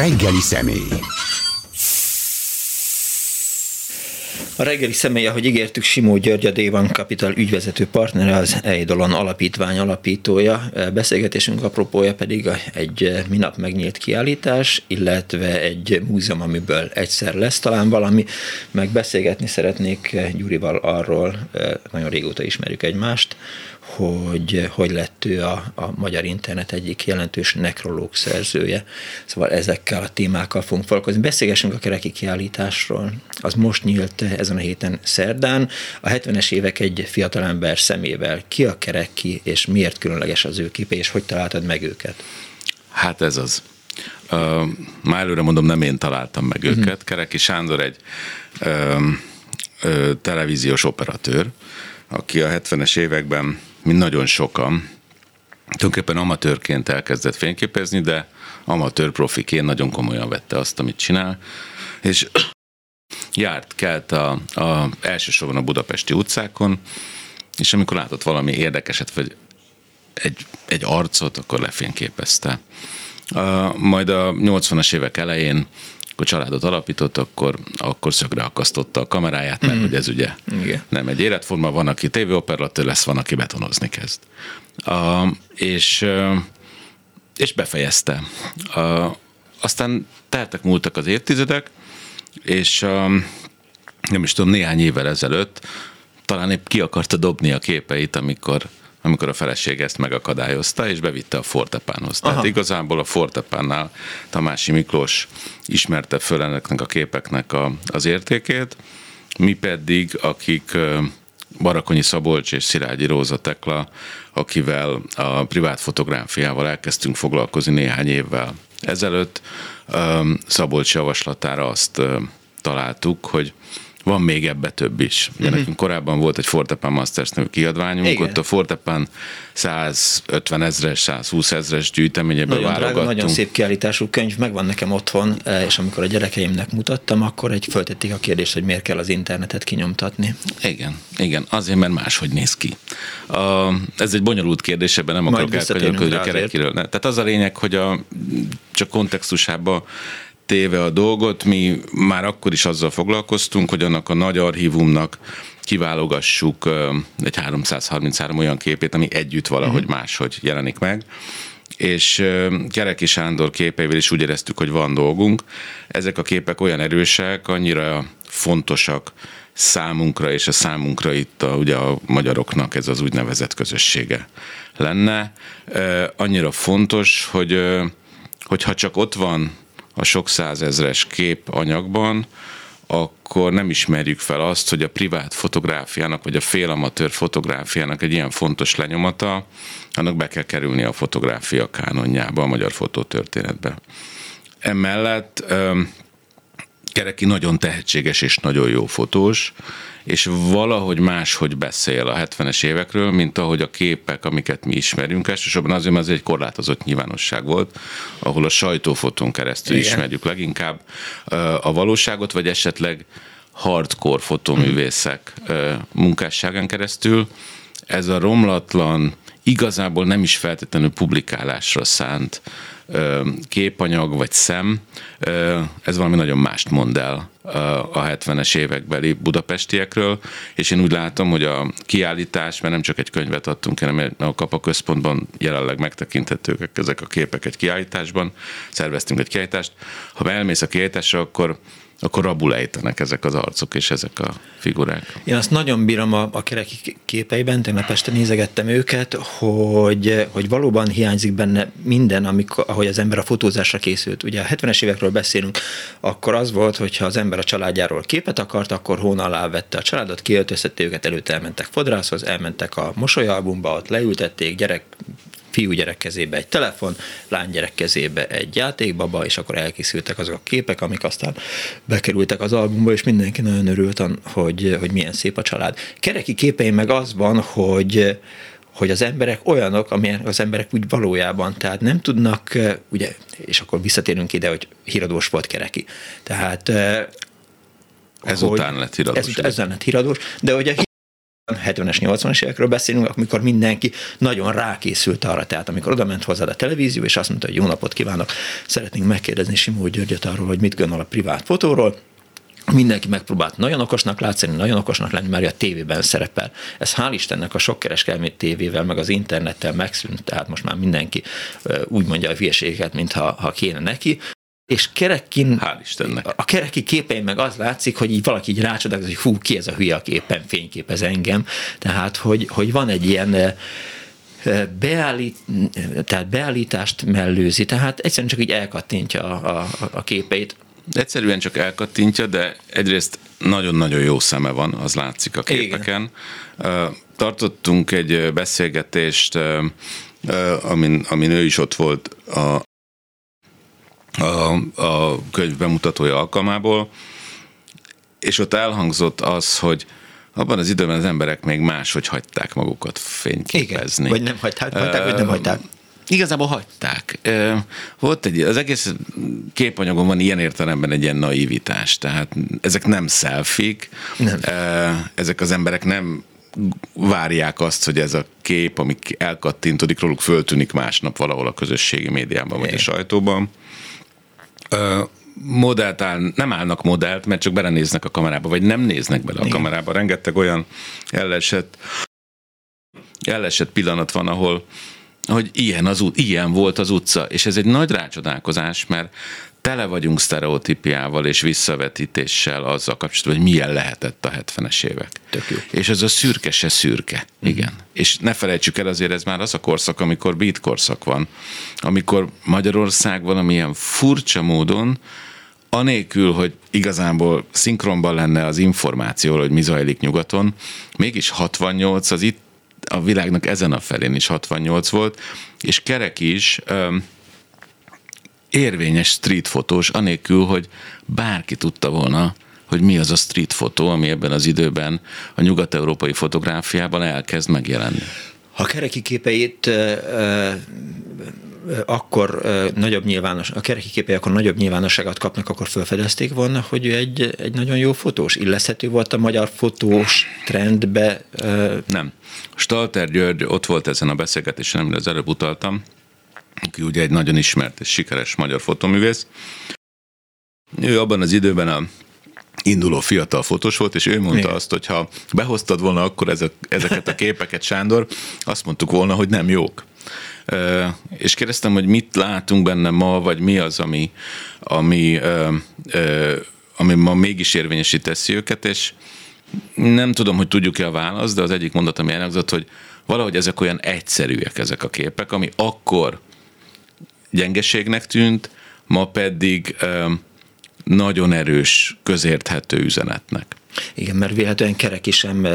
reggeli személy. A reggeli személy, ahogy ígértük, Simó György, a Dévan Capital ügyvezető partnere, az Eidolon alapítvány alapítója. Beszélgetésünk apropója pedig egy minap megnyílt kiállítás, illetve egy múzeum, amiből egyszer lesz talán valami. Meg beszélgetni szeretnék Gyurival arról, nagyon régóta ismerjük egymást, hogy hogy lett ő a, a magyar internet egyik jelentős nekrológ szerzője. Szóval ezekkel a témákkal fogunk foglalkozni. Beszélgessünk a kereki kiállításról. Az most nyílt ezen a héten szerdán. A 70-es évek egy fiatalember szemével. Ki a kereki, és miért különleges az ő képe, és hogy találtad meg őket? Hát ez az. Uh, már előre mondom, nem én találtam meg uh-huh. őket. Kereki Sándor egy uh, uh, televíziós operatőr, aki a 70-es években mint nagyon sokan, tulajdonképpen amatőrként elkezdett fényképezni, de amatőr profiként nagyon komolyan vette azt, amit csinál, és járt, kelt a, a, elsősorban a budapesti utcákon, és amikor látott valami érdekeset, vagy egy, egy arcot, akkor lefényképezte. A, majd a 80-as évek elején amikor családot alapított, akkor, akkor szögre akasztotta a kameráját, mert mm. hogy ez ugye Igen. nem egy életforma, van, aki tévéoperatőr lesz, van, aki betonozni kezd. A, és, és befejezte. A, aztán teltek múltak az évtizedek, és a, nem is tudom, néhány évvel ezelőtt talán épp ki akarta dobni a képeit, amikor amikor a feleség ezt megakadályozta, és bevitte a Fortepánhoz. Aha. Tehát igazából a Fortepánnál Tamási Miklós ismerte föl ennek a képeknek a, az értékét, mi pedig, akik Barakonyi Szabolcs és Szilágyi Róza Tekla, akivel a privát fotográfiával elkezdtünk foglalkozni néhány évvel ezelőtt, Szabolcs javaslatára azt találtuk, hogy van még ebbe több is. Ugye uh-huh. nekünk korábban volt egy Fortepan Masters nevű kiadványunk, Igen. ott a Fortepan 150 ezres, 120 ezres gyűjteményebe nagyon válogattunk. Drága, nagyon szép kiállítású könyv, megvan nekem otthon, e, és amikor a gyerekeimnek mutattam, akkor egy föltették a kérdést, hogy miért kell az internetet kinyomtatni. Igen, igen, azért, mert máshogy néz ki. A, ez egy bonyolult kérdés, ebben nem akarok elkönyvelni a kerekiről. Tehát az a lényeg, hogy a, csak kontextusában téve a dolgot, mi már akkor is azzal foglalkoztunk, hogy annak a nagy archívumnak kiválogassuk egy 333 olyan képét, ami együtt valahogy uh-huh. máshogy jelenik meg és Kereki Sándor képeivel is úgy éreztük, hogy van dolgunk. Ezek a képek olyan erősek, annyira fontosak számunkra, és a számunkra itt a, ugye a magyaroknak ez az úgynevezett közössége lenne. Annyira fontos, hogy hogyha csak ott van a sok százezres kép anyagban, akkor nem ismerjük fel azt, hogy a privát fotográfiának, vagy a félamatőr fotográfiának egy ilyen fontos lenyomata, annak be kell kerülni a fotográfia kánonjába, a magyar fotótörténetbe. Emellett Kereki nagyon tehetséges és nagyon jó fotós, és valahogy máshogy beszél a 70-es évekről, mint ahogy a képek, amiket mi ismerünk. Elsősorban azért, mert ez egy korlátozott nyilvánosság volt, ahol a sajtófotón keresztül Igen. ismerjük leginkább a valóságot, vagy esetleg hardcore fotóművészek munkásságán keresztül. Ez a romlatlan, igazából nem is feltétlenül publikálásra szánt képanyag vagy szem, ez valami nagyon mást mond el a 70-es évekbeli budapestiekről, és én úgy látom, hogy a kiállítás, mert nem csak egy könyvet adtunk, hanem a Kapa Központban jelenleg megtekinthetők ezek a képek egy kiállításban, szerveztünk egy kiállítást. Ha elmész a kiállításra, akkor akkor rabul ejtenek ezek az arcok és ezek a figurák. Én azt nagyon bírom a, a kereki képeiben, tegnap este nézegettem őket, hogy, hogy valóban hiányzik benne minden, amikor, ahogy az ember a fotózásra készült. Ugye a 70-es évekről beszélünk, akkor az volt, hogyha az ember a családjáról képet akart, akkor hón alá vette a családot, kiöltöztette őket, előtte elmentek fodrászhoz, elmentek a mosolyalbumba, ott leültették, gyerek fiúgyerek kezébe egy telefon, lánygyerek kezébe egy játékbaba, és akkor elkészültek azok a képek, amik aztán bekerültek az albumba, és mindenki nagyon örült, hogy, hogy milyen szép a család. Kereki képeim meg az van, hogy hogy az emberek olyanok, amilyen az emberek úgy valójában, tehát nem tudnak, ugye, és akkor visszatérünk ide, hogy híradós volt kereki. Tehát Ezután lett híradós. Ez, ezután lett híradós, de hogy a 70-es, 80-as évekről beszélünk, amikor mindenki nagyon rákészült arra. Tehát amikor oda ment hozzád a televízió, és azt mondta, hogy jó napot kívánok, szeretnénk megkérdezni Simó Györgyöt arról, hogy mit gondol a privát fotóról, mindenki megpróbált nagyon okosnak látszani, nagyon okosnak lenni, mert a tévében szerepel. Ez hál' Istennek a sok kereskedelmi tévével, meg az internettel megszűnt, tehát most már mindenki úgy mondja a hülyeségeket, mintha ha kéne neki és kerekin, Hál' Istennek. a kereki képein meg az látszik, hogy így valaki így rácsodál, hogy hú, ki ez a hülye, aki éppen fényképez engem. Tehát, hogy, hogy van egy ilyen beállít, tehát beállítást mellőzi, tehát egyszerűen csak így elkattintja a, a, a képeit. Egyszerűen csak elkattintja, de egyrészt nagyon-nagyon jó szeme van, az látszik a képeken. Igen. Tartottunk egy beszélgetést, amin, amin ő is ott volt a, a, a könyv bemutatója alkalmából, és ott elhangzott az, hogy abban az időben az emberek még máshogy hagyták magukat fényképezni. Igen, vagy nem hagyták, hagyták, vagy nem hagyták. Igazából hagyták. Volt egy, az egész képanyagon van ilyen értelemben egy ilyen naivitás, tehát ezek nem szelfik, nem. ezek az emberek nem várják azt, hogy ez a kép, ami elkattintodik róluk, föltűnik másnap valahol a közösségi médiában vagy a sajtóban modellt áll, nem állnak modellt, mert csak belenéznek a kamerába, vagy nem néznek bele a Igen. kamerába. Rengeteg olyan ellesett, ellesett pillanat van, ahol hogy ilyen, az, ilyen volt az utca, és ez egy nagy rácsodálkozás, mert tele vagyunk sztereotípiával és visszavetítéssel azzal kapcsolatban, hogy milyen lehetett a 70-es évek. És ez a szürke se szürke. Mm. Igen. És ne felejtsük el, azért ez már az a korszak, amikor beat korszak van, amikor Magyarország valamilyen furcsa módon anélkül, hogy igazából szinkronban lenne az információ, hogy mi zajlik nyugaton, mégis 68 az itt a világnak ezen a felén is 68 volt, és Kerek is érvényes street fotós, anélkül, hogy bárki tudta volna, hogy mi az a street fotó, ami ebben az időben a nyugat-európai fotográfiában elkezd megjelenni. A kereki képeit akkor nagyobb nyilvános, a kereki képei akkor nagyobb nyilvánosságot kapnak, akkor felfedezték volna, hogy ő egy, egy nagyon jó fotós. Illeszhető volt a magyar fotós trendbe? Nem. Stalter György ott volt ezen a beszélgetésen, amire az előbb utaltam, aki ugye egy nagyon ismert és sikeres magyar fotoművész. Ő abban az időben a induló fiatal fotós volt, és ő mondta Igen. azt, hogy ha behoztad volna akkor ezek, ezeket a képeket, Sándor, azt mondtuk volna, hogy nem jók. És kérdeztem, hogy mit látunk benne ma, vagy mi az, ami, ami, ami ma mégis érvényesíteszi őket, és nem tudom, hogy tudjuk-e a választ, de az egyik mondat, ami elhangzott, hogy valahogy ezek olyan egyszerűek ezek a képek, ami akkor gyengeségnek tűnt, ma pedig nagyon erős, közérthető üzenetnek. Igen, mert véletlenül kerek sem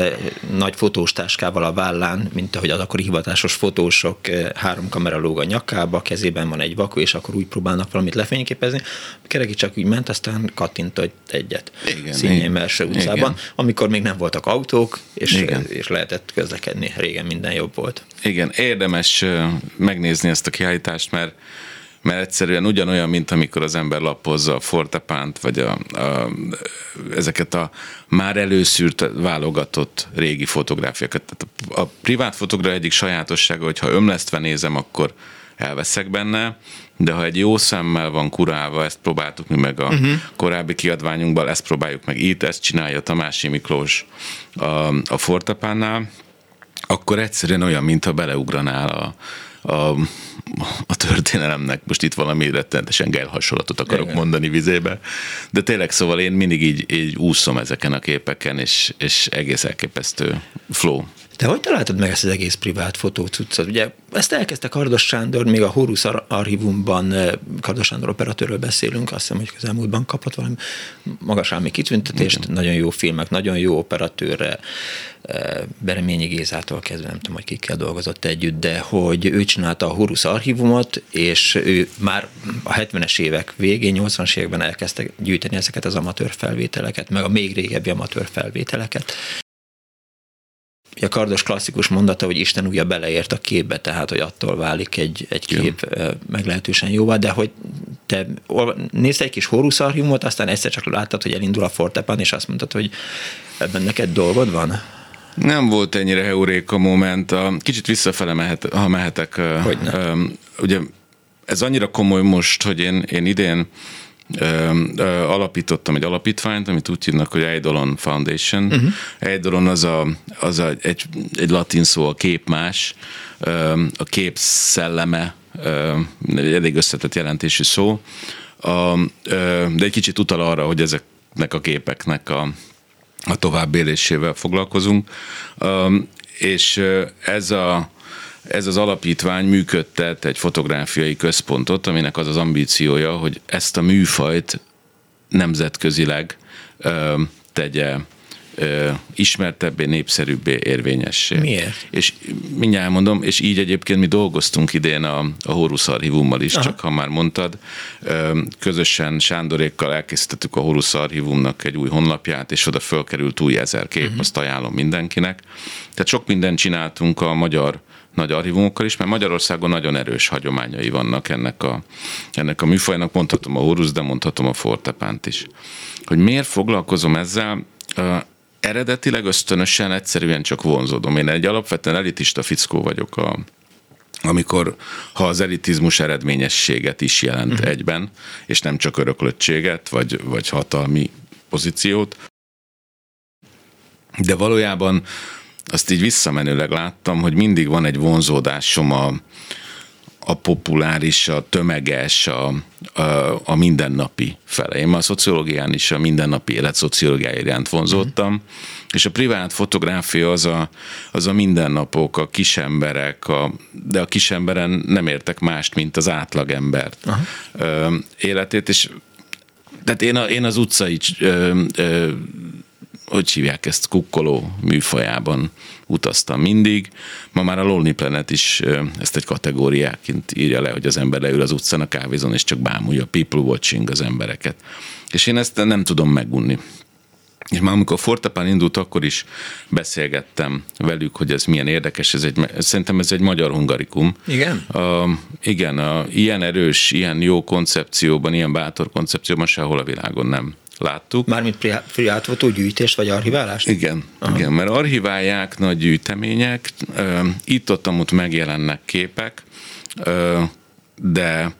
nagy fotós táskával a vállán, mint ahogy az akkori hivatásos fotósok eh, három kamera lóg a nyakába, kezében van egy vakú, és akkor úgy próbálnak valamit lefényképezni. Kereki csak úgy ment, aztán kattintott egyet igen, Színjén Merse utcában, igen. amikor még nem voltak autók, és, igen. és lehetett közlekedni. Régen minden jobb volt. Igen, érdemes eh, megnézni ezt a kiállítást, mert mert egyszerűen ugyanolyan, mint amikor az ember lapozza a fortepánt, vagy a, a, ezeket a már előszűrt, válogatott régi fotográfiákat. Tehát a, a privát fotográfia egyik sajátossága, hogy ha ömlesztve nézem, akkor elveszek benne, de ha egy jó szemmel van kurálva, ezt próbáltuk mi meg a uh-huh. korábbi kiadványunkban, ezt próbáljuk meg itt, ezt csinálja Tamási Miklós a, a Fortepánnál, akkor egyszerűen olyan, mintha beleugranál a, a, a történelemnek. Most itt valami rettenetesen gel hasonlatot akarok Igen. mondani vizébe. De tényleg szóval én mindig így, így úszom ezeken a képeken, és, és egész elképesztő flow. Te hogy találtad meg ezt az egész privát fotócuccot? Ugye ezt elkezdte Kardos Sándor, még a Horus archívumban eh, Kardos Sándor operatőről beszélünk, azt hiszem, hogy közelmúltban kapott valami magas állami kitüntetést, Igen. nagyon jó filmek, nagyon jó operatőrre, eh, Bereményi Gézától kezdve, nem tudom, hogy kikkel dolgozott együtt, de hogy ő csinálta a Horus archívumot, és ő már a 70-es évek végén, 80-as években elkezdte gyűjteni ezeket az amatőr felvételeket, meg a még régebbi amatőr felvételeket a kardos klasszikus mondata, hogy Isten újja beleért a képbe, tehát hogy attól válik egy, egy kép ja. meglehetősen jóvá, de hogy te nézd egy kis Horus aztán egyszer csak láttad, hogy elindul a fortepan, és azt mondtad, hogy ebben neked dolgod van? Nem volt ennyire heuréka moment. Kicsit visszafele mehet, ha mehetek. Hogyne. Ugye ez annyira komoly most, hogy én, én idén alapítottam egy alapítványt, amit úgy hívnak, hogy Eidolon Foundation. Uh-huh. Eidolon az, a, az a, egy, egy latin szó, a képmás, ö, a kép szelleme, egy elég összetett jelentésű szó, a, de egy kicsit utal arra, hogy ezeknek a képeknek a, a továbbélésével foglalkozunk. És ez a ez az alapítvány működtet egy fotográfiai központot, aminek az az ambíciója, hogy ezt a műfajt nemzetközileg ö, tegye ö, ismertebbé, népszerűbbé, érvényessé. Miért? És mindjárt mondom, és így egyébként mi dolgoztunk idén a, a Horus Archívummal is, Aha. csak ha már mondtad, ö, közösen Sándorékkal elkészítettük a Horus Archívumnak egy új honlapját, és oda fölkerült új ezer kép, uh-huh. azt ajánlom mindenkinek. Tehát sok mindent csináltunk a magyar nagy archívumokkal is, mert Magyarországon nagyon erős hagyományai vannak ennek a, ennek a műfajnak, mondhatom a Horus, de mondhatom a Fortepánt is. Hogy miért foglalkozom ezzel? Eredetileg ösztönösen egyszerűen csak vonzódom. Én egy alapvetően elitista fickó vagyok a, amikor ha az elitizmus eredményességet is jelent uh-huh. egyben, és nem csak öröklöttséget, vagy, vagy hatalmi pozíciót. De valójában azt így visszamenőleg láttam, hogy mindig van egy vonzódásom a, a populáris, a tömeges, a, a, a mindennapi fele. Én már a szociológián is a mindennapi élet szociológiája iránt vonzódtam, mm. és a privát fotográfia az a, az a mindennapok, a kisemberek, a, de a kisemberen nem értek mást, mint az átlagembert Aha. életét, és tehát én, a, én az utcai ö, ö, hogy hívják ezt, kukkoló műfajában utaztam mindig. Ma már a Lonely Planet is ezt egy kategóriáként írja le, hogy az ember leül az utcán a kávézon, és csak bámulja, people watching az embereket. És én ezt nem tudom megunni. És már amikor Fortepán indult, akkor is beszélgettem velük, hogy ez milyen érdekes, ez egy, szerintem ez egy magyar hungarikum. Igen? A, igen, a, ilyen erős, ilyen jó koncepcióban, ilyen bátor koncepcióban sehol a világon nem láttuk. Mármint privát gyűjtés vagy archiválást? Igen, Aha. igen, mert archiválják nagy gyűjtemények, itt-ott amúgy megjelennek képek, de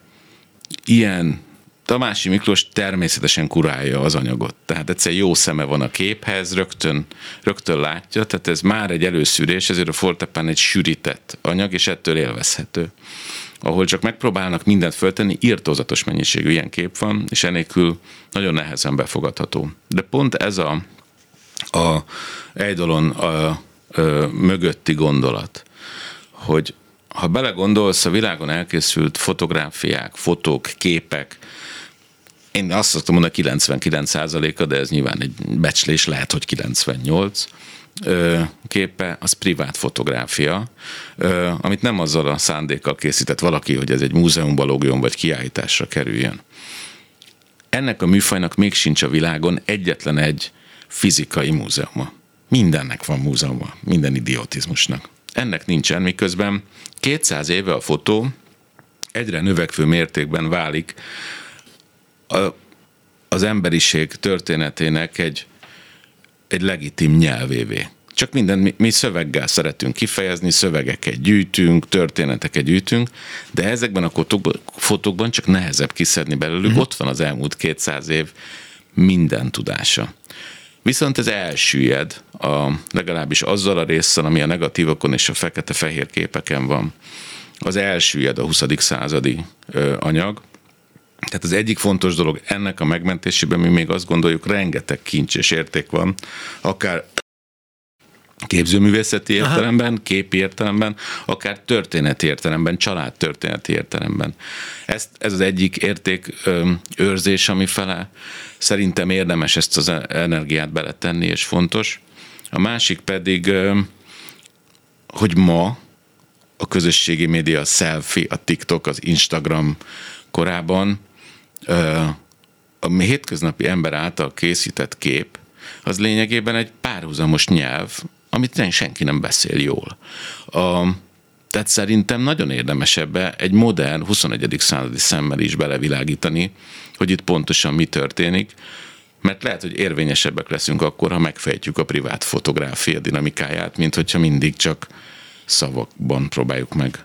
ilyen Tamási Miklós természetesen kurálja az anyagot. Tehát egyszer jó szeme van a képhez, rögtön, rögtön látja, tehát ez már egy előszűrés, ezért a Fortepán egy sűrített anyag, és ettől élvezhető ahol csak megpróbálnak mindent föltenni, írtózatos mennyiségű ilyen kép van, és enélkül nagyon nehezen befogadható. De pont ez a, a Eidolon a, a, mögötti gondolat, hogy ha belegondolsz, a világon elkészült fotográfiák, fotók, képek, én azt szoktam mondani 99%-a, de ez nyilván egy becslés, lehet, hogy 98, képe, az privát fotográfia, amit nem azzal a szándékkal készített valaki, hogy ez egy múzeumba logjon, vagy kiállításra kerüljön. Ennek a műfajnak még sincs a világon egyetlen egy fizikai múzeuma. Mindennek van múzeuma, minden idiotizmusnak. Ennek nincsen, miközben 200 éve a fotó egyre növekvő mértékben válik az emberiség történetének egy egy legitim nyelvévé. Csak minden, mi, mi szöveggel szeretünk kifejezni, szövegeket gyűjtünk, történeteket gyűjtünk, de ezekben a fotókban csak nehezebb kiszedni belőlük, uh-huh. ott van az elmúlt 200 év minden tudása. Viszont ez elsüllyed, a, legalábbis azzal a résszel, ami a negatívokon és a fekete-fehér képeken van. Az elsüllyed a 20. századi ö, anyag, tehát az egyik fontos dolog ennek a megmentésében, mi még azt gondoljuk, rengeteg kincs és érték van, akár képzőművészeti értelemben, Aha. képi értelemben, akár történeti értelemben, családtörténeti értelemben. Ezt, ez az egyik érték ö, őrzés, ami fele szerintem érdemes ezt az energiát beletenni, és fontos. A másik pedig, ö, hogy ma a közösségi média, a selfie, a TikTok, az Instagram korában a hétköznapi ember által készített kép, az lényegében egy párhuzamos nyelv, amit senki nem beszél jól. A, tehát szerintem nagyon érdemes ebbe egy modern, 21. századi szemmel is belevilágítani, hogy itt pontosan mi történik, mert lehet, hogy érvényesebbek leszünk akkor, ha megfejtjük a privát fotográfia dinamikáját, mint hogyha mindig csak szavakban próbáljuk meg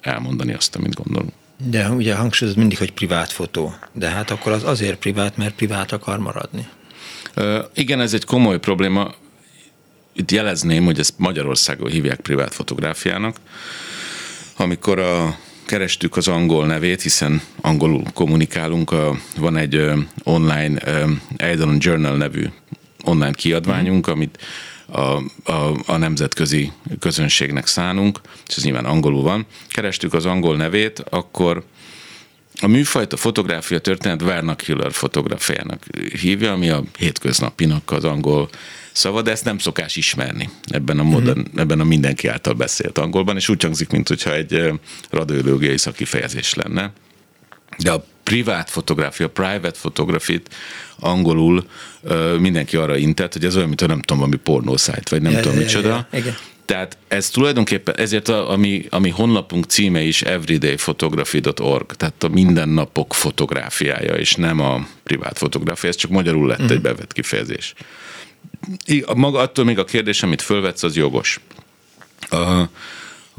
elmondani azt, amit gondolunk. De ugye hangsúlyoz mindig, hogy privát fotó, de hát akkor az azért privát, mert privát akar maradni. Uh, igen, ez egy komoly probléma. Itt jelezném, hogy ezt Magyarországon hívják privát fotográfiának. Amikor a kerestük az angol nevét, hiszen angolul kommunikálunk. Van egy online Eidon Journal nevű online kiadványunk, amit a, a, a nemzetközi közönségnek szánunk, és ez nyilván angolul van. Kerestük az angol nevét, akkor a műfajt a fotográfia történet vernacular fotográfiának hívja, ami a hétköznapinak az angol szava, de ezt nem szokás ismerni ebben a, modern, uh-huh. ebben a mindenki által beszélt angolban, és úgy hangzik, mintha egy radiológiai szakifejezés lenne. De a privát fotográfia, private photography angolul ö, mindenki arra intett, hogy ez olyan, mint a nem tudom, valami pornószájt, vagy nem ja, tudom ja, micsoda. Ja, igen. Tehát ez tulajdonképpen, ezért a, ami, ami honlapunk címe is everydayphotography.org, tehát a mindennapok fotográfiája, és nem a privát fotográfia, ez csak magyarul lett uh-huh. egy bevett kifejezés maga attól még a kérdés, amit fölvetsz, az jogos. Uh,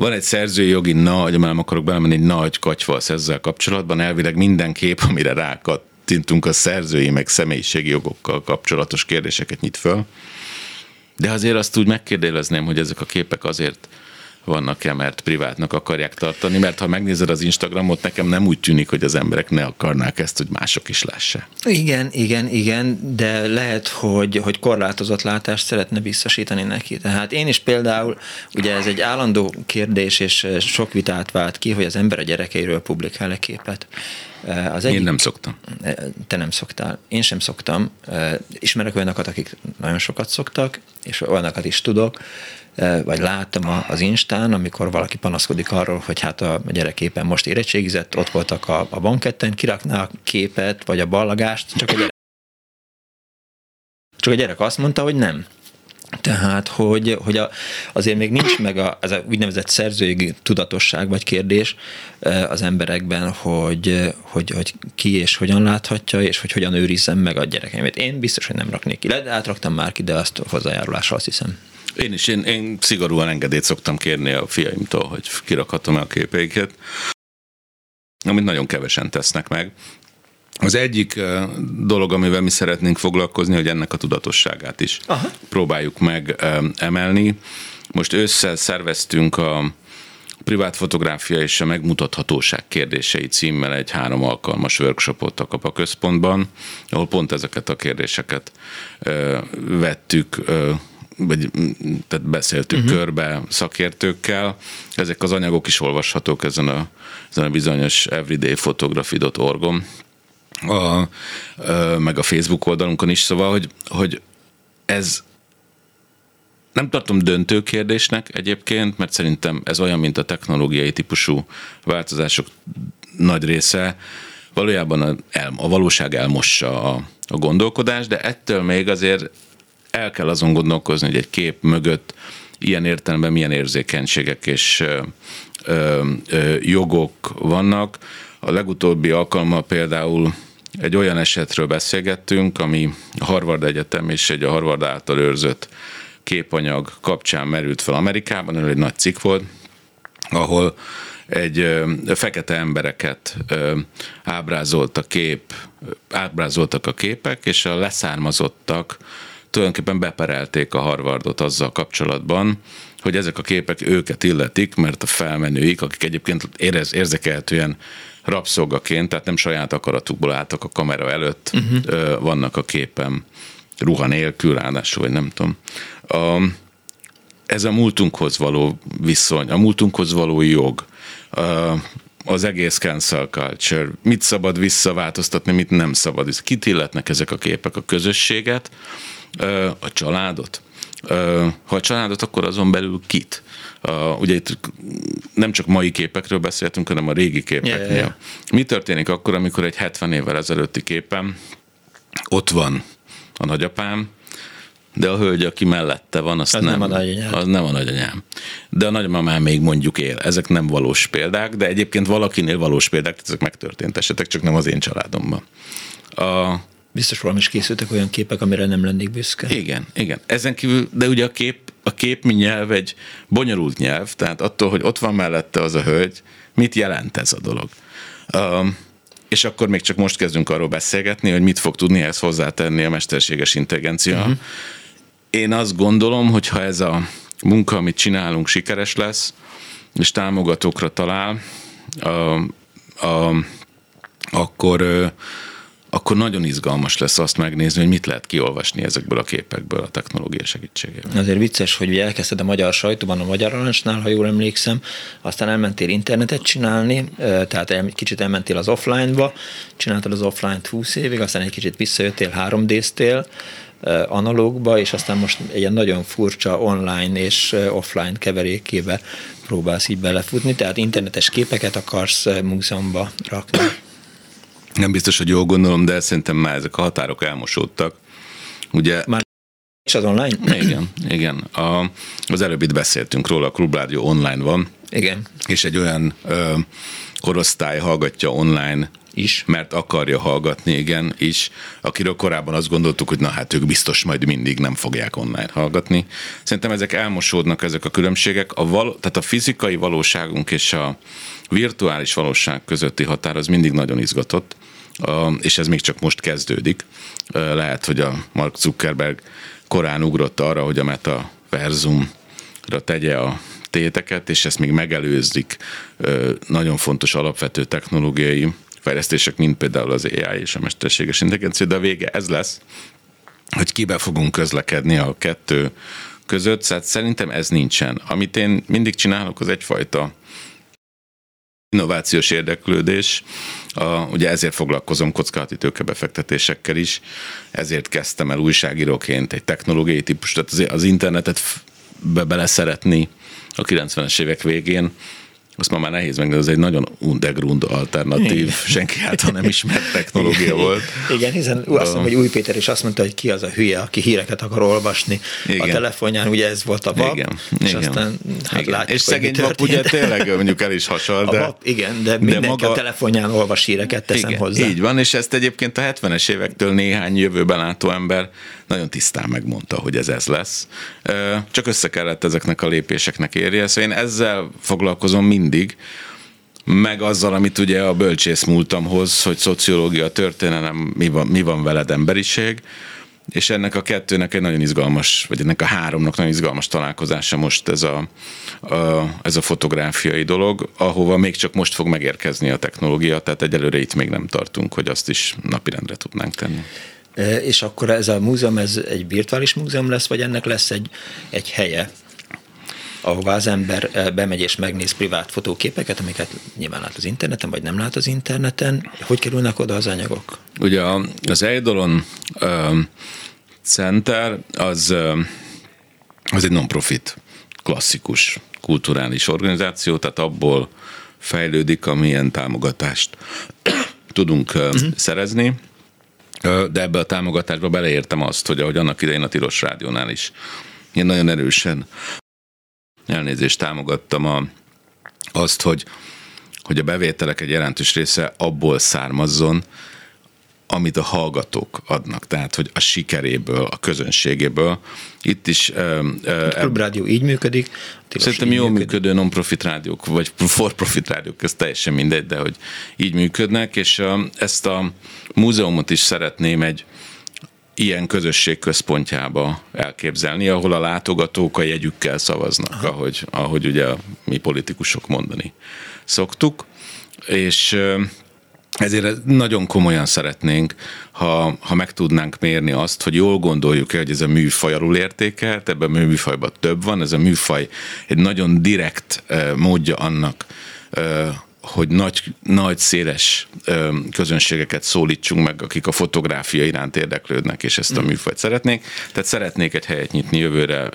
van egy szerzői jogi nagy, nem akarok belemenni, egy nagy katyvasz ezzel kapcsolatban, elvileg minden kép, amire rákattintunk a szerzői, meg személyiségi jogokkal kapcsolatos kérdéseket nyit föl. De azért azt úgy megkérdelezném, hogy ezek a képek azért vannak-e, mert privátnak akarják tartani, mert ha megnézed az Instagramot, nekem nem úgy tűnik, hogy az emberek ne akarnák ezt, hogy mások is lássák. Igen, igen, igen, de lehet, hogy, hogy korlátozott látást szeretne biztosítani neki. Tehát én is például, ugye ez egy állandó kérdés, és sok vitát vált ki, hogy az ember a gyerekeiről publikál-e képet. Az egyik, Én nem szoktam. Te nem szoktál. Én sem szoktam. Ismerek olyanokat, akik nagyon sokat szoktak, és olyanokat is tudok, vagy láttam az Instán, amikor valaki panaszkodik arról, hogy hát a gyereképpen most érettségizett, ott voltak a, a banketten, kirakná a képet, vagy a ballagást, csak a gyerek, csak a gyerek azt mondta, hogy nem. Tehát, hogy, hogy a, azért még nincs meg a, ez a úgynevezett szerzői tudatosság vagy kérdés az emberekben, hogy, hogy, hogy ki és hogyan láthatja, és hogy hogyan őrizzem meg a gyerekeimet. Én biztos, hogy nem raknék ki le, de átraktam már ki, de azt hozzájárulással azt hiszem. Én is, én, én szigorúan engedélyt szoktam kérni a fiaimtól, hogy kirakhatom el a képeiket, amit nagyon kevesen tesznek meg. Az egyik dolog, amivel mi szeretnénk foglalkozni, hogy ennek a tudatosságát is Aha. próbáljuk meg emelni. Most ősszel szerveztünk a privát fotográfia és a megmutathatóság kérdései címmel egy három alkalmas workshopot a Kapa Központban, ahol pont ezeket a kérdéseket vettük vagy tehát beszéltük uh-huh. körbe szakértőkkel. Ezek az anyagok is olvashatók ezen a, ezen a bizonyos everydayphotography.org-on, a, a, meg a Facebook oldalunkon is, szóval, hogy, hogy ez nem tartom döntő kérdésnek egyébként, mert szerintem ez olyan, mint a technológiai típusú változások nagy része, valójában a, el, a valóság elmossa a, a gondolkodást, de ettől még azért el kell azon gondolkozni, hogy egy kép mögött ilyen értelemben milyen érzékenységek és ö, ö, jogok vannak. A legutóbbi alkalommal például egy olyan esetről beszélgettünk, ami a Harvard Egyetem és egy a Harvard által őrzött képanyag kapcsán merült fel Amerikában, ez egy nagy cikk volt, ahol egy fekete embereket ö, ábrázolt a kép, ábrázoltak a képek, és a leszármazottak tulajdonképpen beperelték a Harvardot azzal kapcsolatban, hogy ezek a képek őket illetik, mert a felmenőik, akik egyébként érez, érzékelhetően rabszolgaként, tehát nem saját akaratukból álltak a kamera előtt, uh-huh. vannak a képen ruha nélkül, ráadásul, vagy nem tudom. A, ez a múltunkhoz való viszony, a múltunkhoz való jog, a, az egész cancel culture, mit szabad visszaváltoztatni, mit nem szabad. Kit illetnek ezek a képek? A közösséget, a családot. Ha a családot, akkor azon belül kit? Ugye itt nem csak mai képekről beszéltünk, hanem a régi képeknél. Yeah, yeah. Mi történik akkor, amikor egy 70 évvel ezelőtti képen ott van a nagyapám, de a hölgy, aki mellette van, azt az nem, nem a nagyanyám. Az nem a nagyanyám. De a nagymamám még mondjuk él. Ezek nem valós példák, de egyébként valakinél valós példák, ezek megtörtént esetek, csak nem az én családomban. A, Biztos valami is készültek olyan képek, amire nem lennék büszke. Igen, igen. Ezen kívül, de ugye a kép, a kép mi nyelv egy bonyolult nyelv, tehát attól, hogy ott van mellette az a hölgy, mit jelent ez a dolog. Um, és akkor még csak most kezdünk arról beszélgetni, hogy mit fog tudni ehhez hozzátenni a mesterséges intelligencia. Uh-huh. Én azt gondolom, hogy ha ez a munka, amit csinálunk, sikeres lesz, és támogatókra talál, a, a, akkor akkor nagyon izgalmas lesz azt megnézni, hogy mit lehet kiolvasni ezekből a képekből a technológia segítségével. Azért vicces, hogy ugye elkezdted a magyar sajtóban, a Magyar Arancsnál, ha jól emlékszem, aztán elmentél internetet csinálni, tehát egy kicsit elmentél az offline-ba, csináltad az offline-t 20 évig, aztán egy kicsit visszajöttél, 3D-ztél, analógba, és aztán most egy nagyon furcsa online és offline keverékébe próbálsz így belefutni, tehát internetes képeket akarsz múzeumba rakni. Nem biztos, hogy jól gondolom, de szerintem már ezek a határok elmosódtak. Ugye már és az online? Igen, igen. A, az előbb itt beszéltünk róla, a Klubrádió online van. Igen. És egy olyan ö, korosztály hallgatja online is, mert akarja hallgatni, igen, is, akiről korábban azt gondoltuk, hogy na hát ők biztos majd mindig nem fogják online hallgatni. Szerintem ezek elmosódnak, ezek a különbségek. A val- tehát a fizikai valóságunk és a virtuális valóság közötti határ az mindig nagyon izgatott, és ez még csak most kezdődik. Lehet, hogy a Mark Zuckerberg korán ugrott arra, hogy a metaverzumra tegye a téteket, és ezt még megelőzik nagyon fontos alapvető technológiai fejlesztések, mint például az AI és a mesterséges intelligencia, de a vége ez lesz, hogy kibe fogunk közlekedni a kettő között, szóval szerintem ez nincsen. Amit én mindig csinálok, az egyfajta innovációs érdeklődés. A, ugye ezért foglalkozom kockázati tőkebefektetésekkel is, ezért kezdtem el újságíróként egy technológiai típus, tehát az, az internetet be bele szeretni a 90-es évek végén, azt ma már nehéz meg, ez egy nagyon underground alternatív, Igen. senki által nem ismert technológia volt. Igen, hiszen azt mondom, hogy Új Péter is azt mondta, hogy ki az a hülye, aki híreket akar olvasni Igen. a telefonján, ugye ez volt a VAP, Igen. és Igen. aztán hát Igen. látjuk, És szegény VAP ugye tényleg mondjuk el is hasal, de... A VAP, igen, de mindenki maga... a telefonján olvas híreket, teszem igen, hozzá. Így van, és ezt egyébként a 70-es évektől néhány jövőben látó ember nagyon tisztán megmondta, hogy ez ez lesz. Csak össze kellett ezeknek a lépéseknek érje. Szóval én ezzel foglalkozom mindig, meg azzal, amit ugye a bölcsész múltamhoz, hogy szociológia, történelem, mi van, mi van veled emberiség, és ennek a kettőnek egy nagyon izgalmas, vagy ennek a háromnak nagyon izgalmas találkozása most ez a, a, ez a fotográfiai dolog, ahova még csak most fog megérkezni a technológia, tehát egyelőre itt még nem tartunk, hogy azt is napirendre tudnánk tenni. És akkor ez a múzeum, ez egy virtuális múzeum lesz, vagy ennek lesz egy, egy helye, ahová az ember bemegy és megnéz privát fotóképeket, amiket nyilván lát az interneten, vagy nem lát az interneten. Hogy kerülnek oda az anyagok? Ugye az Eidolon uh, Center az, uh, az egy non-profit, klasszikus kulturális organizáció, tehát abból fejlődik, amilyen támogatást tudunk uh, uh-huh. szerezni de ebbe a támogatásba beleértem azt, hogy ahogy annak idején a Tilos Rádiónál is én nagyon erősen elnézést támogattam a, azt, hogy, hogy a bevételek egy jelentős része abból származzon, amit a hallgatók adnak, tehát hogy a sikeréből, a közönségéből. Itt is... a Klubrádió így működik. Szerintem jól működő non-profit rádiók, vagy for-profit rádiók, ez teljesen mindegy, de hogy így működnek, és ezt a múzeumot is szeretném egy ilyen közösség központjába elképzelni, ahol a látogatók a jegyükkel szavaznak, ahogy, ahogy ugye mi politikusok mondani szoktuk, és ezért nagyon komolyan szeretnénk, ha, ha meg tudnánk mérni azt, hogy jól gondoljuk-e, hogy ez a műfaj alul értékelt, ebben a műfajban több van, ez a műfaj egy nagyon direkt módja annak, hogy nagy, nagy széles közönségeket szólítsunk meg, akik a fotográfia iránt érdeklődnek, és ezt a mm. műfajt szeretnék. Tehát szeretnék egy helyet nyitni jövőre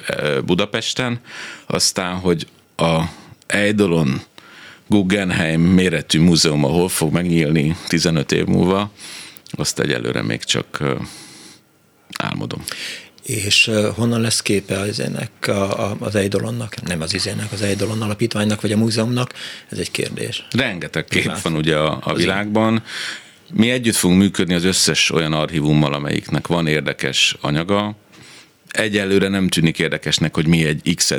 Budapesten, aztán, hogy a Eidolon Guggenheim méretű múzeum, ahol fog megnyílni 15 év múlva, azt egyelőre még csak álmodom. És honnan lesz képe az a, az Eidolonnak, nem az izének, az Eidolon alapítványnak, vagy a múzeumnak? Ez egy kérdés. Rengeteg kép van ugye a, a világban. mi együtt fogunk működni az összes olyan archívummal, amelyiknek van érdekes anyaga. Egyelőre nem tűnik érdekesnek, hogy mi egy x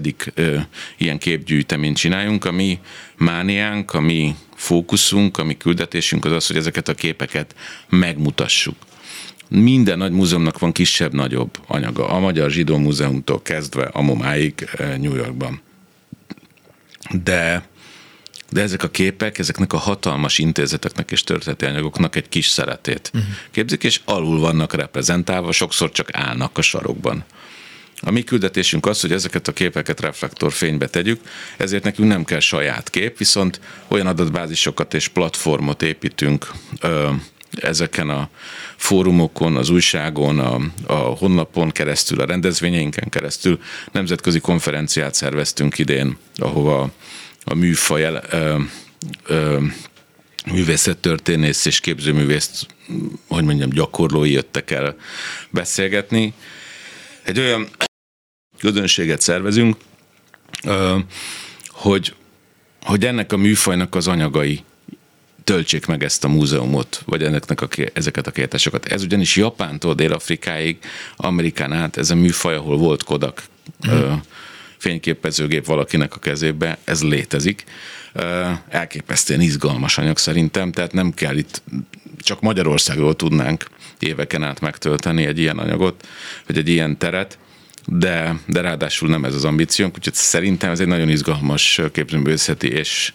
ilyen képgyűjteményt csináljunk. A mi mániánk, a mi fókuszunk, a mi küldetésünk az az, hogy ezeket a képeket megmutassuk. Minden nagy múzeumnak van kisebb-nagyobb anyaga. A Magyar Zsidó Múzeumtól kezdve a momáig New Yorkban. De de ezek a képek, ezeknek a hatalmas intézeteknek és történeti anyagoknak egy kis szeretét uh-huh. képzik, és alul vannak reprezentálva, sokszor csak állnak a sarokban. A mi küldetésünk az, hogy ezeket a képeket reflektorfénybe tegyük, ezért nekünk nem kell saját kép, viszont olyan adatbázisokat és platformot építünk ö, ezeken a fórumokon, az újságon, a, a honlapon keresztül, a rendezvényeinken keresztül. Nemzetközi konferenciát szerveztünk idén, ahova a műfaj el, ö, ö, művészettörténész és képzőművész, hogy mondjam, gyakorlói jöttek el beszélgetni. Egy olyan közönséget szervezünk, hogy, hogy ennek a műfajnak az anyagai töltsék meg ezt a múzeumot, vagy ennek a, ezeket a kiállításokat. Ez ugyanis Japántól Dél-Afrikáig, Amerikán át, ez a műfaj, ahol volt Kodak mm fényképezőgép valakinek a kezébe, ez létezik. Elképesztően izgalmas anyag szerintem, tehát nem kell itt, csak Magyarországról tudnánk éveken át megtölteni egy ilyen anyagot, vagy egy ilyen teret, de, de ráadásul nem ez az ambíciónk, úgyhogy szerintem ez egy nagyon izgalmas képzőművészeti és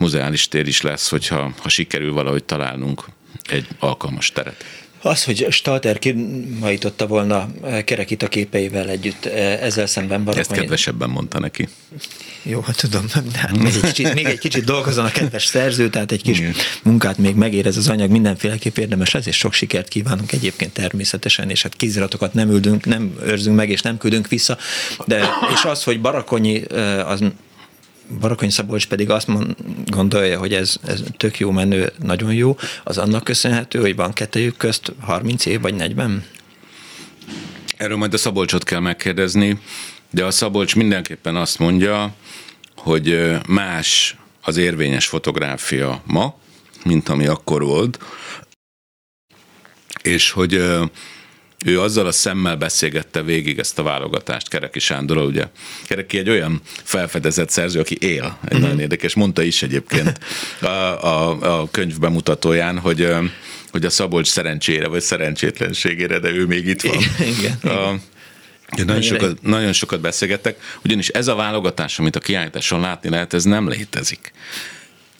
muzeális tér is lesz, hogyha ha sikerül valahogy találnunk egy alkalmas teret. Az, hogy Stalter kimajította volna eh, kerekít a képeivel együtt, eh, ezzel szemben van. Ezt kedvesebben mondta neki. Jó, hát tudom, de hát még egy kicsit, még egy kicsit dolgozon a kedves szerző, tehát egy kis Igen. munkát még megérez az anyag, mindenféleképp érdemes ez, és sok sikert kívánunk egyébként természetesen, és hát kéziratokat nem üldünk, nem őrzünk meg, és nem küldünk vissza, de és az, hogy Barakonyi eh, az Barakony Szabolcs pedig azt mond, gondolja, hogy ez, ez tök jó menő, nagyon jó, az annak köszönhető, hogy van kettőjük közt 30 év vagy 40? Erről majd a Szabolcsot kell megkérdezni, de a Szabolcs mindenképpen azt mondja, hogy más az érvényes fotográfia ma, mint ami akkor volt, és hogy ő azzal a szemmel beszélgette végig ezt a válogatást Kereki Sándorral, ugye. Kereki egy olyan felfedezett szerző, aki él, egy uh-huh. nagyon érdekes, mondta is egyébként a, a, a könyv bemutatóján, hogy hogy a Szabolcs szerencsére vagy szerencsétlenségére, de ő még itt van. Igen. A, nagyon sokat, nagyon sokat beszélgettek, ugyanis ez a válogatás, amit a kiállításon látni lehet, ez nem létezik.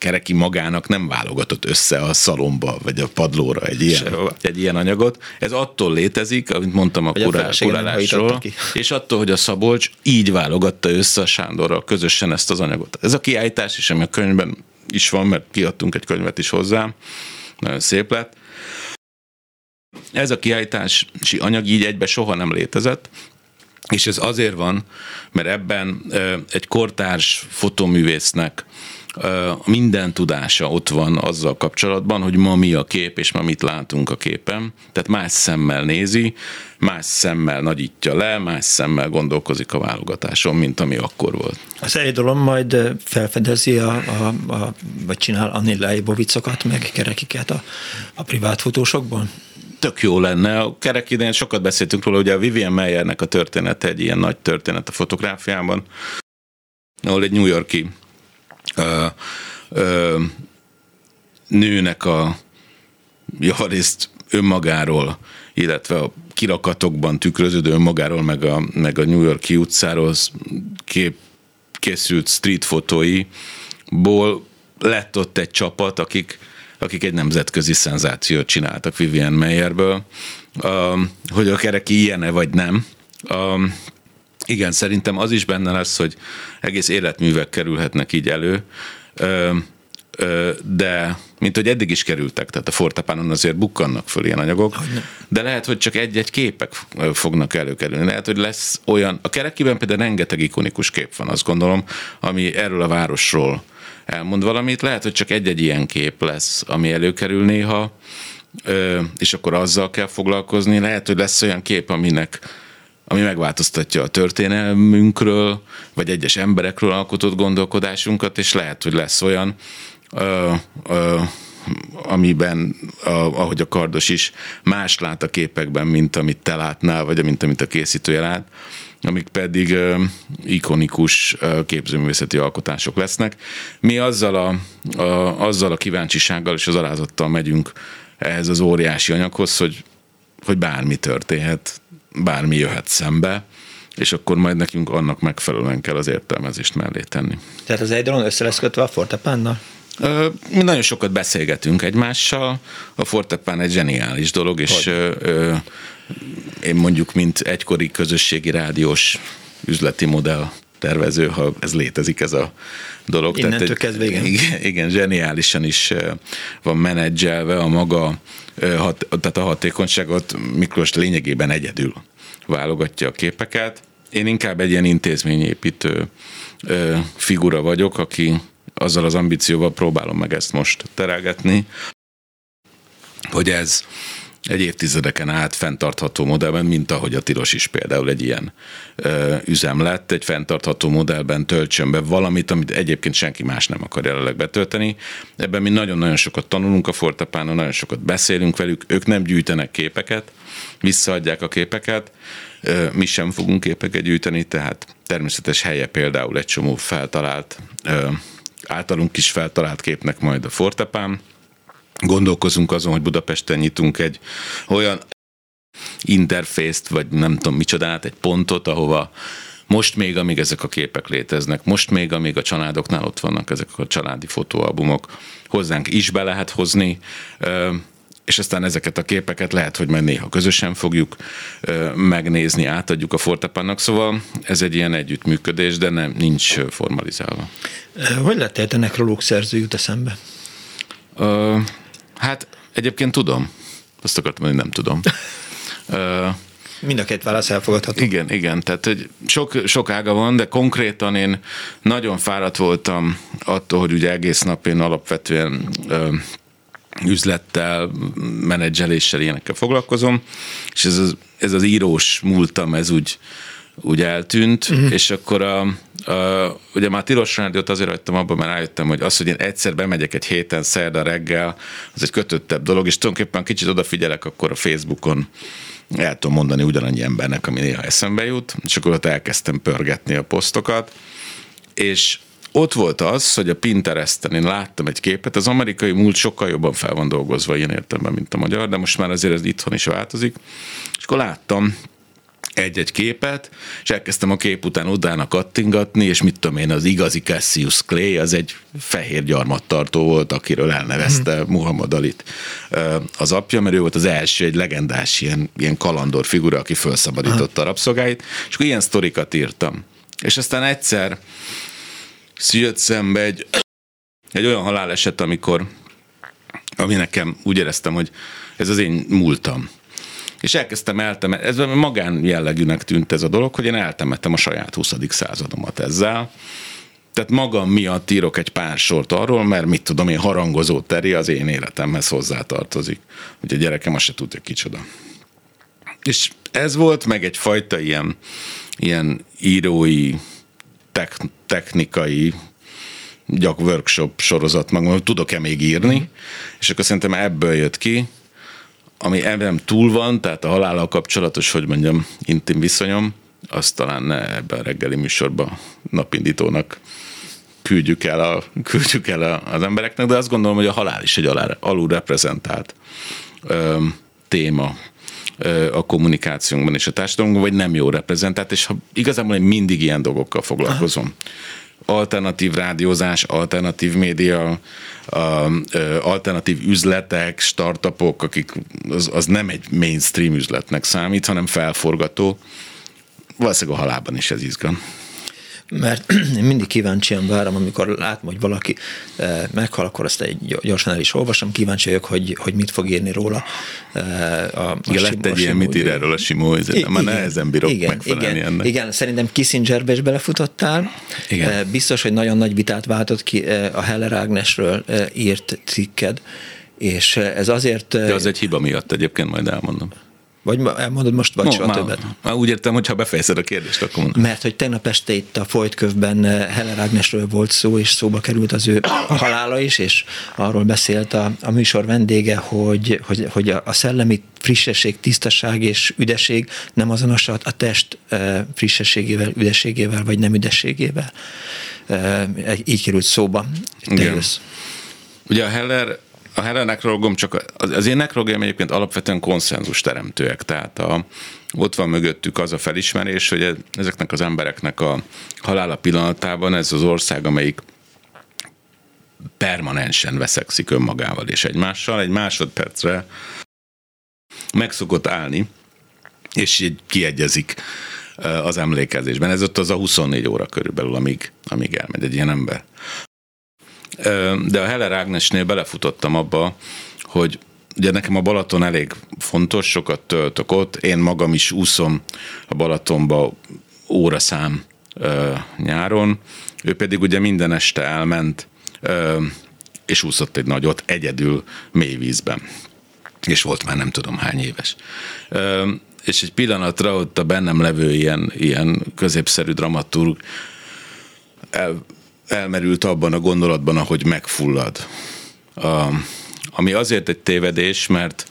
Kereki magának nem válogatott össze a szalomba, vagy a padlóra egy ilyen, egy ilyen anyagot. Ez attól létezik, amit mondtam a, kurá, kurálásról, és attól, hogy a Szabolcs így válogatta össze a Sándorral közösen ezt az anyagot. Ez a kiállítás is, ami a könyvben is van, mert kiadtunk egy könyvet is hozzá, nagyon szép lett. Ez a kiállítási anyag így egybe soha nem létezett, és ez azért van, mert ebben egy kortárs fotoművésznek minden tudása ott van azzal kapcsolatban, hogy ma mi a kép, és ma mit látunk a képen. Tehát más szemmel nézi, más szemmel nagyítja le, más szemmel gondolkozik a válogatáson, mint ami akkor volt. Az dolog majd felfedezi, a, a, a, vagy csinál Anni Leibovicokat, meg kerekiket a, a privát fotósokból? tök jó lenne. A kerek idején sokat beszéltünk róla, ugye a Vivian Meyernek a története egy ilyen nagy történet a fotográfiában, ahol egy New Yorki ö, ö, nőnek a javarészt önmagáról, illetve a kirakatokban tükröződő önmagáról, meg a, meg a New Yorki utcáról kép, készült street fotóiból lett ott egy csapat, akik, akik egy nemzetközi szenzációt csináltak Vivian Meyerből, um, hogy a kereki ilyen vagy nem. Um, igen, szerintem az is benne lesz, hogy egész életművek kerülhetnek így elő, de mint hogy eddig is kerültek, tehát a fortepánon azért bukkannak föl ilyen anyagok, de lehet, hogy csak egy-egy képek fognak előkerülni. Lehet, hogy lesz olyan, a kerekiben például rengeteg ikonikus kép van, azt gondolom, ami erről a városról elmond valamit, lehet, hogy csak egy-egy ilyen kép lesz, ami előkerül néha, és akkor azzal kell foglalkozni. Lehet, hogy lesz olyan kép, aminek ami megváltoztatja a történelmünkről, vagy egyes emberekről alkotott gondolkodásunkat, és lehet, hogy lesz olyan, ö, ö, amiben, a, ahogy a kardos is, más lát a képekben, mint amit te látnál, vagy mint amit a készítője lát amik pedig uh, ikonikus uh, képzőművészeti alkotások lesznek. Mi azzal a, a, azzal a kíváncsisággal és az alázattal megyünk ehhez az óriási anyaghoz, hogy, hogy bármi történhet, bármi jöhet szembe, és akkor majd nekünk annak megfelelően kell az értelmezést mellé tenni. Tehát az Eidolon össze lesz kötve a fortepánnal? Mi nagyon sokat beszélgetünk egymással. A fortepán egy zseniális dolog, és ö, én mondjuk, mint egykori közösségi rádiós üzleti modell tervező, ha ez létezik ez a dolog. Innentől Tehát, kezdve, igen. igen. Igen, zseniálisan is van menedzselve a maga, hat, tehát a hatékonyságot Miklós lényegében egyedül válogatja a képeket. Én inkább egy ilyen intézményépítő figura vagyok, aki azzal az ambícióval próbálom meg ezt most terelgetni, hogy ez egy évtizedeken át fenntartható modellben, mint ahogy a tilos is például egy ilyen ö, üzem lett, egy fenntartható modellben töltsön be valamit, amit egyébként senki más nem akar jelenleg betölteni. Ebben mi nagyon-nagyon sokat tanulunk a Fortepánon, nagyon sokat beszélünk velük, ők nem gyűjtenek képeket, visszaadják a képeket, ö, mi sem fogunk képeket gyűjteni, tehát természetes helye például egy csomó feltalált, ö, általunk is feltalált képnek majd a Fortepán, Gondolkozunk azon, hogy Budapesten nyitunk egy olyan interfészt, vagy nem tudom micsodát, egy pontot, ahova most még, amíg ezek a képek léteznek, most még, amíg a családoknál ott vannak ezek a családi fotóalbumok, hozzánk is be lehet hozni, és aztán ezeket a képeket lehet, hogy majd néha közösen fogjuk megnézni, átadjuk a Fortepánnak, szóval ez egy ilyen együttműködés, de nem, nincs formalizálva. Hogy lett ennek nekrológ szerző jut eszembe? Hát egyébként tudom. Azt akartam, hogy nem tudom. Mind a két válasz elfogadható. Igen, igen. Tehát hogy sok, sok ága van, de konkrétan én nagyon fáradt voltam attól, hogy ugye egész nap én alapvetően ö, üzlettel, menedzseléssel, ilyenekkel foglalkozom, és ez az, ez az írós múltam, ez úgy, úgy eltűnt, uh-huh. és akkor a, a, ugye már Tilos Rádiót azért hagytam abban, mert rájöttem, hogy az, hogy én egyszer bemegyek egy héten szerda reggel, az egy kötöttebb dolog, és tulajdonképpen kicsit odafigyelek, akkor a Facebookon el tudom mondani ugyanannyi embernek, ami néha eszembe jut, és akkor ott elkezdtem pörgetni a posztokat, és ott volt az, hogy a Pinteresten én láttam egy képet, az amerikai múlt sokkal jobban fel van dolgozva ilyen értelemben, mint a magyar, de most már azért ez itthon is változik, és akkor láttam egy-egy képet, és elkezdtem a kép után utána kattingatni, és mit tudom én, az igazi Cassius Clay, az egy fehér gyarmattartó volt, akiről elnevezte mm. Muhammad Alit az apja, mert ő volt az első, egy legendás ilyen, ilyen kalandor figura, aki felszabadította a rabszolgáit, és akkor ilyen sztorikat írtam. És aztán egyszer jött szembe egy, egy olyan haláleset, amikor ami nekem úgy éreztem, hogy ez az én múltam és elkezdtem eltemetni, ez magán jellegűnek tűnt ez a dolog, hogy én eltemettem a saját 20. századomat ezzel, tehát magam miatt írok egy pár sort arról, mert mit tudom én, harangozó teri az én életemhez hozzátartozik. Ugye a gyerekem azt se tudja kicsoda. És ez volt meg egyfajta ilyen, ilyen írói, technikai gyak workshop sorozat, meg tudok-e még írni, mm. és akkor szerintem ebből jött ki, ami nem túl van, tehát a halállal kapcsolatos, hogy mondjam, intim viszonyom, azt talán ne ebben a reggeli műsorban napindítónak küldjük el, a, küldjük el a, az embereknek, de azt gondolom, hogy a halál is egy alá, alul reprezentált ö, téma ö, a kommunikációnkban és a társadalomban, vagy nem jó reprezentált, és ha igazából én mindig ilyen dolgokkal foglalkozom. Aha alternatív rádiózás, alternatív média, alternatív üzletek, startupok, akik az, az nem egy mainstream üzletnek számít, hanem felforgató. Valószínűleg a halálban is ez izgal mert én mindig kíváncsian várom, amikor látom, hogy valaki eh, meghal, akkor azt egy gyorsan el is olvasom, kíváncsi vagyok, hogy, hogy mit fog írni róla. Eh, a, a igen, lett egy ilyen, mit ír erről a Simó, már nehezen bírok igen, megfelelni igen, ennek. Igen, szerintem Kissingerbe is belefutottál. Igen. Eh, biztos, hogy nagyon nagy vitát váltott ki a Heller Ágnesről írt cikked, és ez azért... De az egy hiba miatt egyébként majd elmondom. Vagy elmondod most, vagy no, soha már, többet? Már úgy értem, hogy ha befejezed a kérdést, akkor mondom. Mert hogy tegnap este itt a Folytkövben eh, Heller Ágnesről volt szó, és szóba került az ő halála is, és arról beszélt a, a műsor vendége, hogy, hogy, hogy a, a szellemi frissesség, tisztaság és üdesség nem azonos a, a test eh, frissességével, üdességével, vagy nem üdességével. Eh, így került szóba. Igen. Ugye a Heller a Heller nekrologom csak, az, az én nekrologom egyébként alapvetően konszenzus teremtőek, tehát a, ott van mögöttük az a felismerés, hogy ezeknek az embereknek a halála pillanatában ez az ország, amelyik permanensen veszekszik önmagával és egymással, egy másodpercre meg szokott állni, és így kiegyezik az emlékezésben. Ez ott az a 24 óra körülbelül, amíg, amíg elmegy egy ilyen ember de a Heller Ágnesnél belefutottam abba, hogy ugye nekem a Balaton elég fontos, sokat töltök ott, én magam is úszom a Balatonba óraszám nyáron, ő pedig ugye minden este elment, és úszott egy nagyot egyedül mély vízben. És volt már nem tudom hány éves. És egy pillanatra ott a bennem levő ilyen, ilyen középszerű dramaturg elmerült abban a gondolatban, ahogy megfullad. A, ami azért egy tévedés, mert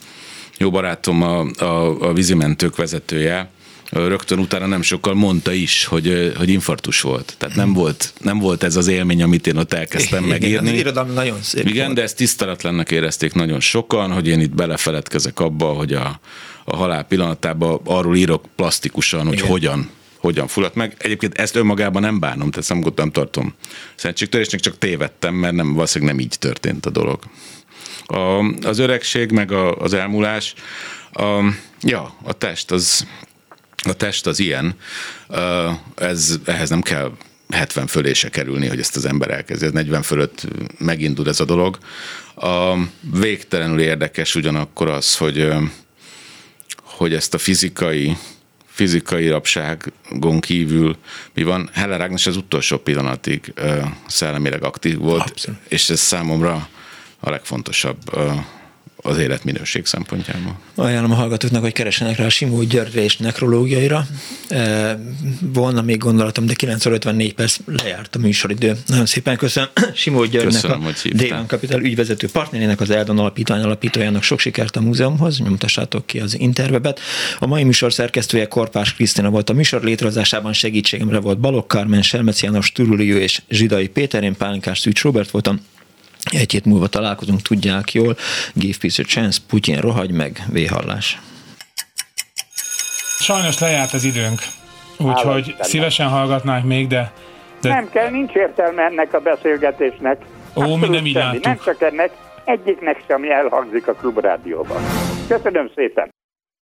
jó barátom a, a, a vízimentők vezetője, rögtön utána nem sokkal mondta is, hogy, hogy infartus volt. Tehát nem volt, nem volt ez az élmény, amit én ott elkezdtem Igen, megírni. Az irodalom nagyon szép Igen, volt. de ezt tiszteletlennek érezték nagyon sokan, hogy én itt belefeledkezek abba, hogy a, a halál pillanatában arról írok plastikusan, hogy Igen. hogyan hogyan fulladt meg. Egyébként ezt önmagában nem bánom, tehát nem, nem tartom szentségtörésnek, csak tévedtem, mert nem, valószínűleg nem így történt a dolog. A, az öregség, meg a, az elmúlás, a, ja, a test az, a test az ilyen, ez, ehhez nem kell 70 fölé se kerülni, hogy ezt az ember elkezdi. 40 fölött megindul ez a dolog. A végtelenül érdekes ugyanakkor az, hogy, hogy ezt a fizikai fizikai rabságon kívül mi van. Heller Ágnes az utolsó pillanatig szellemileg aktív volt, Abszolút. és ez számomra a legfontosabb az életminőség szempontjából. Ajánlom a hallgatóknak, hogy keresenek rá a Simó Györgyre és nekrológiaira. E, volna még gondolatom, de 9 54 perc lejárt a műsoridő. Nagyon szépen köszönöm Simó Györgynek, köszönöm, a Dévan Capital ügyvezető partnerének, az Eldon alapítvány alapítójának sok sikert a múzeumhoz, nyomtassátok ki az interwebet. A mai műsor szerkesztője Korpás Krisztina volt a műsor létrehozásában segítségemre volt Balok Kármen, Selmeci János, Turulió és Zsidai Péter, én Pálinkás Szűcs Robert voltam. Egy hét múlva találkozunk, tudják jól. Give peace a chance, Putyin rohagy meg, véhallás. Sajnos lejárt az időnk, úgyhogy szívesen hallgatnánk még, de, de... Nem kell, nincs értelme ennek a beszélgetésnek. Ó, mi nem így Nem csak ennek, egyiknek sem elhangzik a klubrádióban. Köszönöm szépen!